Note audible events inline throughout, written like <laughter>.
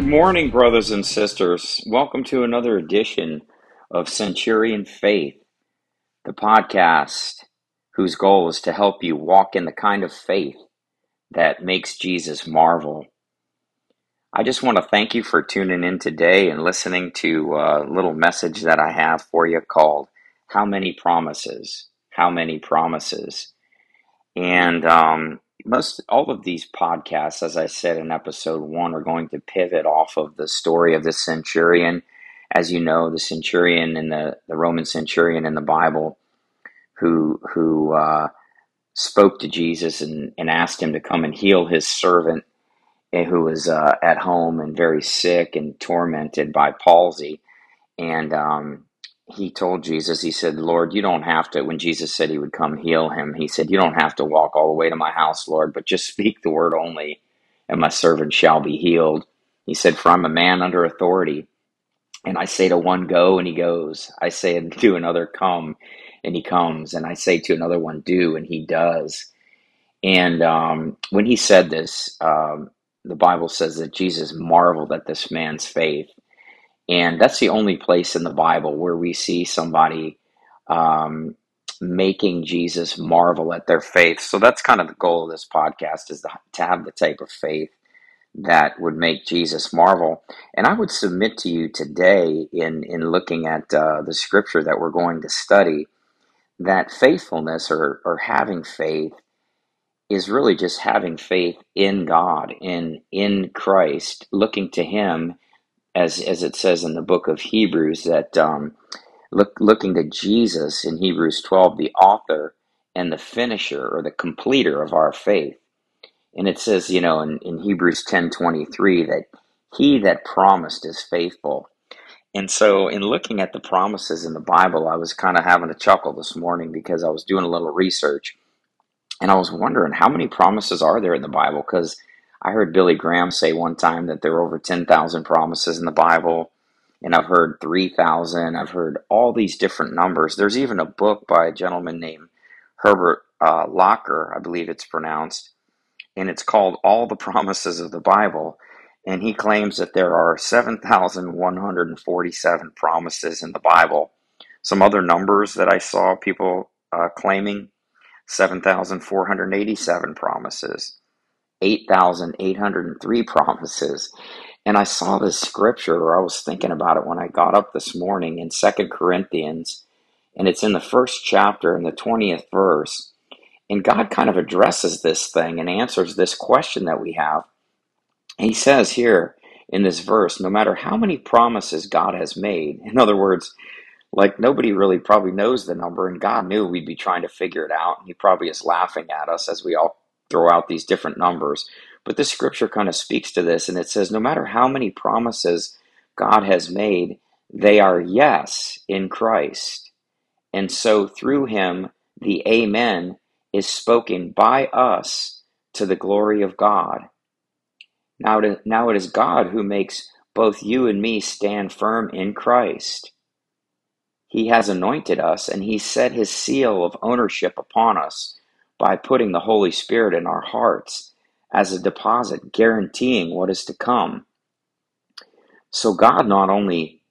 Good morning, brothers and sisters. Welcome to another edition of Centurion Faith, the podcast whose goal is to help you walk in the kind of faith that makes Jesus marvel. I just want to thank you for tuning in today and listening to a little message that I have for you called How Many Promises? How Many Promises? And um, most all of these podcasts, as I said in episode one, are going to pivot off of the story of the centurion. As you know, the centurion and the, the Roman centurion in the Bible who who uh, spoke to Jesus and, and asked him to come and heal his servant eh, who was uh, at home and very sick and tormented by palsy. And um, he told Jesus, he said, Lord, you don't have to, when Jesus said he would come heal him, he said, You don't have to walk all the way to my house, Lord, but just <laughs> speak the word only, and my servant shall be healed. He said, For I'm a man under authority, and I say to one, Go, and he goes. I say <laughs> to another, Come, and he comes. And I say to another one, Do, and he does. And um, when he said this, um, the Bible says that Jesus marveled at this man's faith. And that's the only place in the Bible where we see somebody um, making Jesus marvel at their faith. So that's kind of the goal of this podcast is to have the type of faith that would make Jesus marvel. And I would submit to you today in, in looking at uh, the scripture that we're going to study that faithfulness or, or having faith is really just having faith in God, in in Christ, looking to Him as as it says in the book of Hebrews that um, look looking to Jesus in Hebrews 12, the author and the finisher or the completer of our faith. And it says, you know, in, in Hebrews 10 23, that he that promised is faithful. And so, in looking at the promises in the Bible, I was kind of having a chuckle this morning because I was doing a little research and I was wondering how many promises are there in the Bible? Because I heard Billy Graham say one time that there are over 10,000 promises in the Bible, and I've heard 3,000. I've heard all these different numbers. There's even a book by a gentleman named Herbert uh, Lockyer, I believe it's pronounced, and it's called All the Promises of the Bible. And he claims that there are 7,147 promises in the Bible. Some other numbers that I saw people uh, claiming 7,487 promises, 8,803 promises. And I saw this scripture, or I was thinking about it when I got up this morning in Second Corinthians, and it's in the first chapter in the 20th verse. And God kind of addresses this thing and answers this question that we have. He says here in this verse no matter how many promises God has made, <laughs> in other words, like nobody really probably knows the number, and God knew we'd be trying to figure it out, and He probably is laughing at us as we all throw out these different numbers. But this scripture kind of speaks to this, and it says, no matter how many promises God has made, they are yes in Christ. And so through Him, the Amen is spoken by us to the glory of God. Now, now it is God who makes both you and me stand firm in Christ. He has anointed us, and He set His seal of ownership upon us by putting the Holy Spirit in our hearts as a deposit, guaranteeing what is to come. So, God not only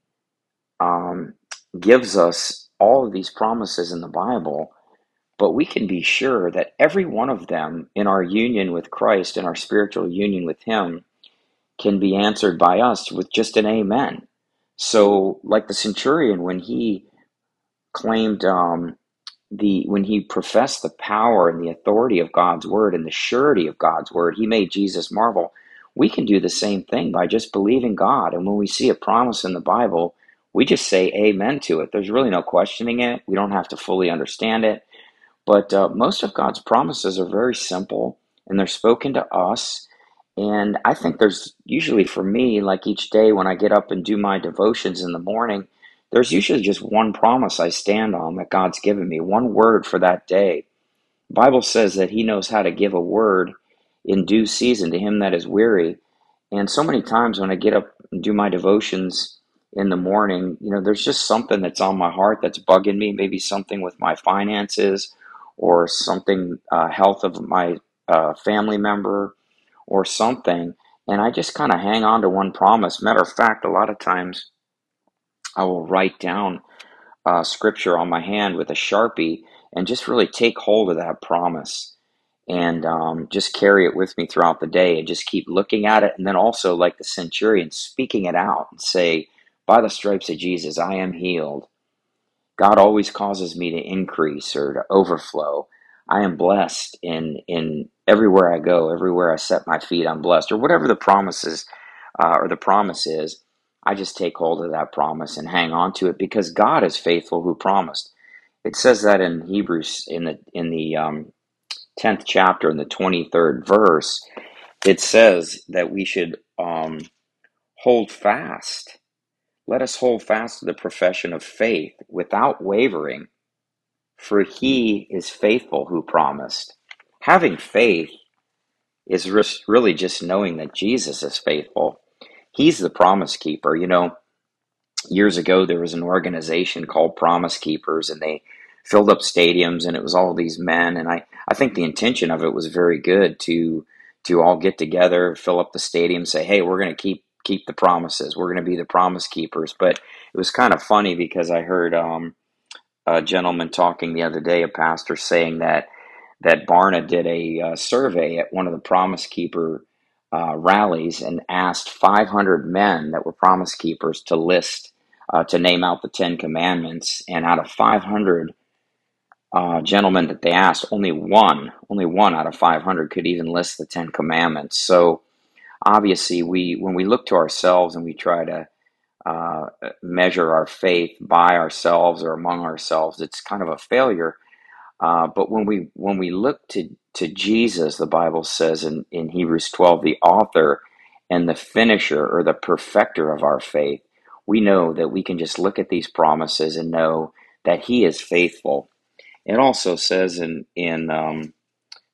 um, gives us all of these promises in the Bible, but we can be sure that every one of them in our union with Christ and our spiritual union with Him can be answered by us with just an amen. So, like the centurion, when he claimed um, the when he professed the power and the authority of God's word and the surety of God's word, he made Jesus marvel. We can do the same thing by just believing God. And when we see a promise in the Bible, we just say amen to it. There's really no questioning it. We don't have to fully understand it. But uh, most of God's promises are very simple and they're spoken to us. And I think there's usually for me, like each day when I get up and do my devotions in the morning, there's usually just one promise I stand on that God's given me, one word for that day. The Bible says that He knows how to give a word in due season to him that is weary. And so many times when I get up and do my devotions in the morning, you know, there's just something that's on my heart that's bugging me, maybe something with my finances or something, uh, health of my uh, family member or something. and I just kind of hang on to one promise. Matter of fact, a lot of times I will write down uh, scripture on my hand with a sharpie and just really take hold of that promise and um, just carry it with me throughout the day and just keep looking at it. And then also, like the centurion, speaking it out and say, By the stripes of Jesus, I am healed. God always causes me to increase or to overflow. I am blessed in in everywhere I go, everywhere I set my feet, I'm blessed, or whatever the promises uh, or the promise is. I just take hold of that promise and hang on to it because God is faithful who promised. It says that in Hebrews in the in the um, tenth chapter in the twenty third verse. It says that we should um, hold fast let us hold fast to the profession of faith without wavering, for he is faithful who promised. Having faith is really just knowing that Jesus is faithful. He's the promise keeper. You know, years ago there was an organization called Promise Keepers, and they filled up stadiums, and it was all these men. And I, I think the intention of it was very good to to all get together, fill up the stadium, say, "Hey, we're going to keep keep the promises. We're going to be the promise keepers. But it was kind of funny because I heard um, a gentleman talking the other day, a pastor saying that that Barna did a uh, survey at one of the promise keeper uh, rallies and asked 500 men that were promise keepers to list uh, to name out the Ten Commandments, and out of 500 uh, gentlemen that they asked, only one, only one out of 500 could even list the Ten Commandments. So obviously we when we look to ourselves and we try to uh, measure our faith by ourselves or among ourselves, it's kind of a failure. Uh, but when we when we look to to Jesus, the Bible says in, in Hebrews 12, the author and the finisher or the perfecter of our faith, we know that we can just look at these promises and know that He is faithful. It also says in in um,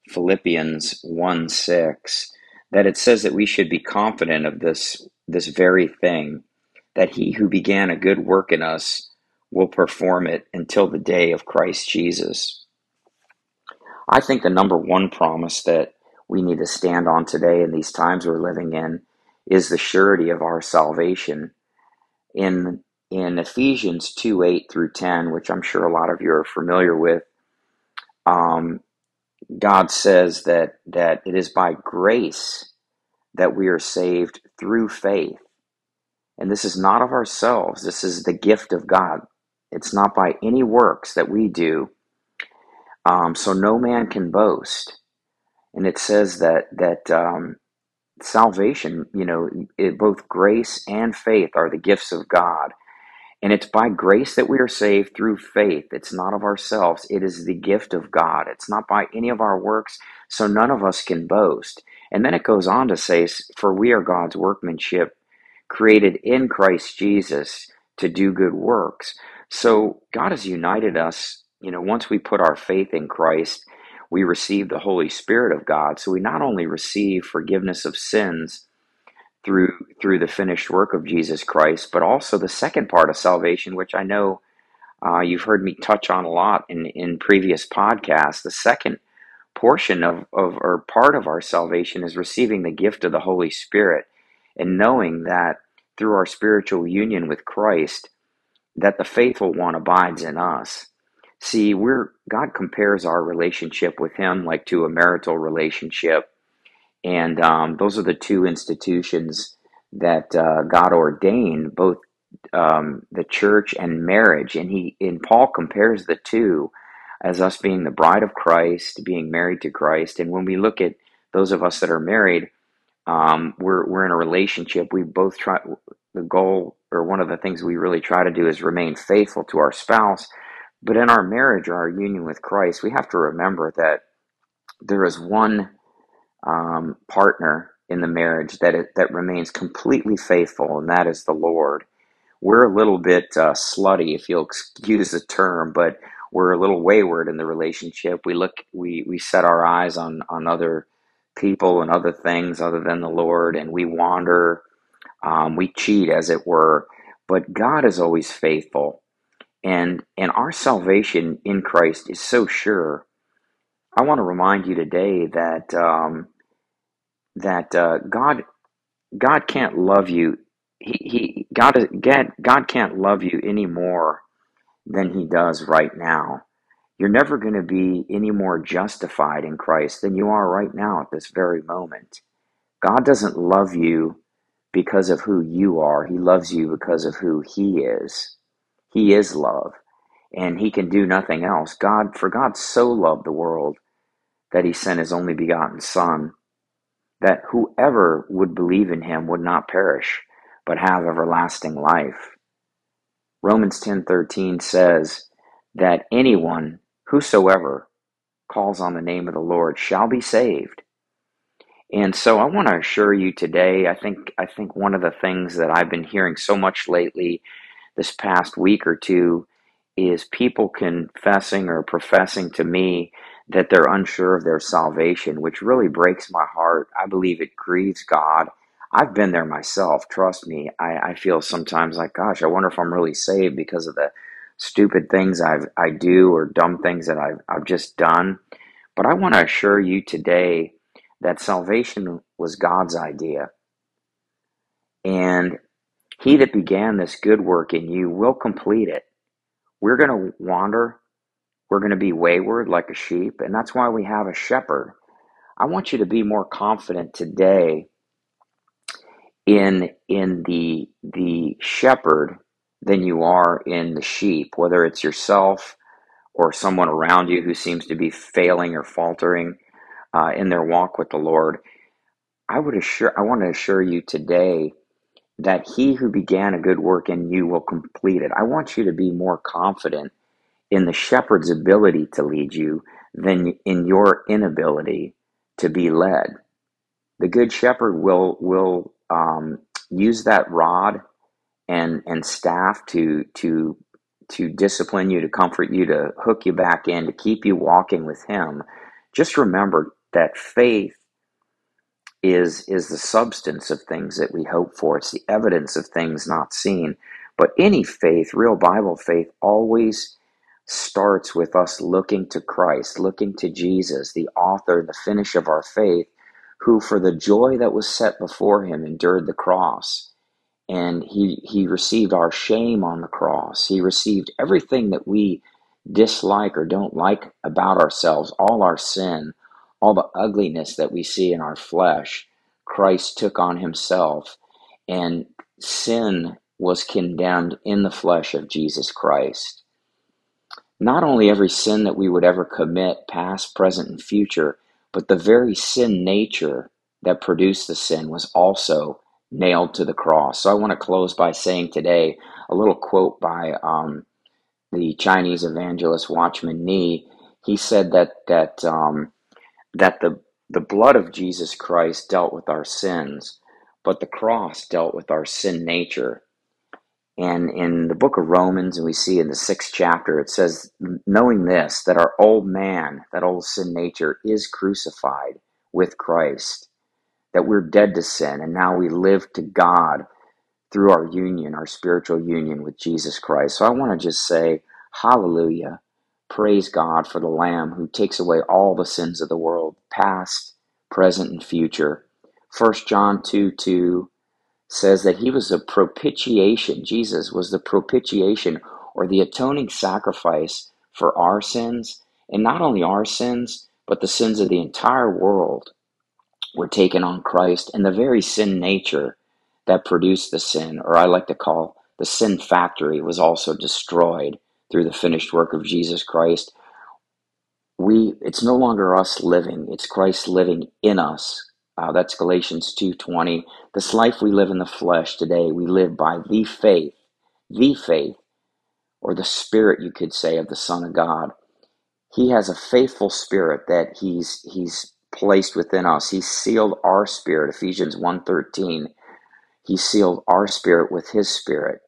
Philippians 1 6 that it says that we should be confident of this this very thing that he who began a good work in us will perform it until the day of Christ Jesus. I think the number one promise that we need to stand on today in these times we're living in is the surety of our salvation. In in Ephesians 2 8 through 10, which I'm sure a lot of you are familiar with, um, God says that that it is by grace that we are saved through faith. And this is not of ourselves. This is the gift of God. It's not by any works that we do. Um, so no man can boast. And it says that that um, salvation, you know, it, both grace and faith are the gifts of God. And it's by grace that we are saved through faith. It's not of ourselves. It is the gift of God. It's not by any of our works, so none of us can boast. And then it goes on to say, For we are God's workmanship, created in Christ Jesus to do good works. So God has united us. You know, once we put our faith in Christ, we receive the Holy Spirit of God. So we not only receive forgiveness of sins, through through the finished work of Jesus Christ, but also the second part of salvation, which I know uh, you've heard me touch on a lot in in previous podcasts. The second portion of, of or part of our salvation is receiving the gift of the Holy Spirit and knowing that through our spiritual union with Christ, that the faithful one abides in us. See, we're God compares our relationship with Him like to a marital relationship and um, those are the two institutions that uh, God ordained, both um, the church and marriage. And he, in Paul compares the two as us being the bride of Christ, being married to Christ. And when we look at those of us that are married, um, we're we're in a relationship. We both try. The goal, or one of the things we really try to do, is remain faithful to our spouse. But in our marriage or our union with Christ, we have to remember that there is one um, partner in the marriage that it, that remains completely faithful, and that is the Lord. We're a little bit uh, slutty, if you'll excuse the term, but we're a little wayward in the relationship. We look, we we set our eyes on on other people and other things other than the Lord, and we wander. Um, we cheat, as it were. But God is always faithful, and and our salvation in Christ is so sure. I want to remind you today that um, that uh, God God can't love you. He, he God, God God can't love you any more than he does right now. You're never going to be any more justified in Christ than you are right now at this very moment. God doesn't love you because of who you are. He loves you because of who he is. He is love and he can do nothing else. God, for God so loved the world that he sent his only begotten son that whoever would believe in him would not perish but have everlasting life. Romans 10:13 says that anyone whosoever calls on the name of the Lord shall be saved. And so I want to assure you today, I think I think one of the things that I've been hearing so much lately this past week or two is people confessing or professing to me that they're unsure of their salvation, which really breaks my heart. I believe it grieves God. I've been there myself. Trust me. I, I feel sometimes like, gosh, I wonder if I'm really saved because of the stupid things I've I do or dumb things that I've I've just done. But I want to assure you today that salvation was God's idea. And he that began this good work in you will complete it. We're going to wander. We're going to be wayward like a sheep. And that's why we have a shepherd. I want you to be more confident today in in the the shepherd than you are in the sheep, whether it's yourself or someone around you who seems to be failing or faltering uh, in their walk with the Lord. I would assure I want to assure you today that he who began a good work in you will complete it. I want you to be more confident in the shepherd's ability to lead you than in your inability to be led. The good shepherd will will um, use that rod and and staff to to to discipline you, to comfort you, to hook you back in, to keep you walking with him. Just remember that faith is is the substance of things that we hope for. It's the evidence of things not seen. But any faith, real Bible faith, always starts with us looking to Christ, looking to Jesus, the author, the finish of our faith, who for the joy that was set before him endured the cross. And he he received our shame on the cross. He received everything that we dislike or don't like about ourselves, all our sin, all the ugliness that we see in our flesh, Christ took on himself, and sin was condemned in the flesh of Jesus Christ. Not only every sin that we would ever commit, past, present, and future, but the very sin nature that produced the sin was also nailed to the cross. So I want to close by saying today a little quote by um, the Chinese evangelist Watchman Nee. He said that that um, that the, the blood of Jesus Christ dealt with our sins, but the cross dealt with our sin nature. And in the book of Romans, and we see in the sixth chapter, it says, knowing this, that our old man, that old sin nature, is crucified with Christ, that we're dead to sin, and now we live to God through our union, our spiritual union with Jesus Christ. So I want to just say, hallelujah. Praise God for the Lamb who takes away all the sins of the world, past, present, and future. 1 John 2 2 says that he was the propitiation. Jesus was the propitiation or the atoning sacrifice for our sins, and not only our sins, but the sins of the entire world were taken on Christ, and the very sin nature that produced the sin, or I like to call the sin factory, was also destroyed through the finished work of Jesus Christ. We it's no longer us living, it's Christ living in us. Uh, that's Galatians 2:20. This life we live in the flesh today, we live by the faith, the faith, or the spirit you could say of the Son of God. He has a faithful spirit that he's he's placed within us. He sealed our spirit, Ephesians 1:13. He sealed our spirit with his spirit.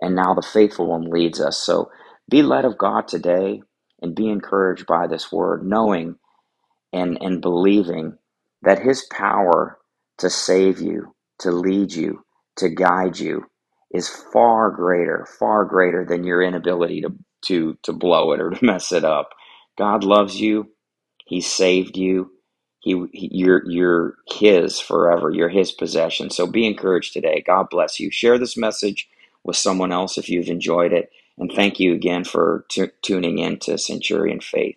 And now the faithful one leads us. So be led of God today and be encouraged by this word, knowing and, and believing that His power to save you, to lead you, to guide you is far greater, far greater than your inability to, to, to blow it or to <laughs> mess it up. God loves you. He saved you. He, he- you're, you're His forever. You're His possession. So be encouraged today. God bless you. Share this message with someone else if you've enjoyed it. And thank you again for t- tuning in to Centurion Faith.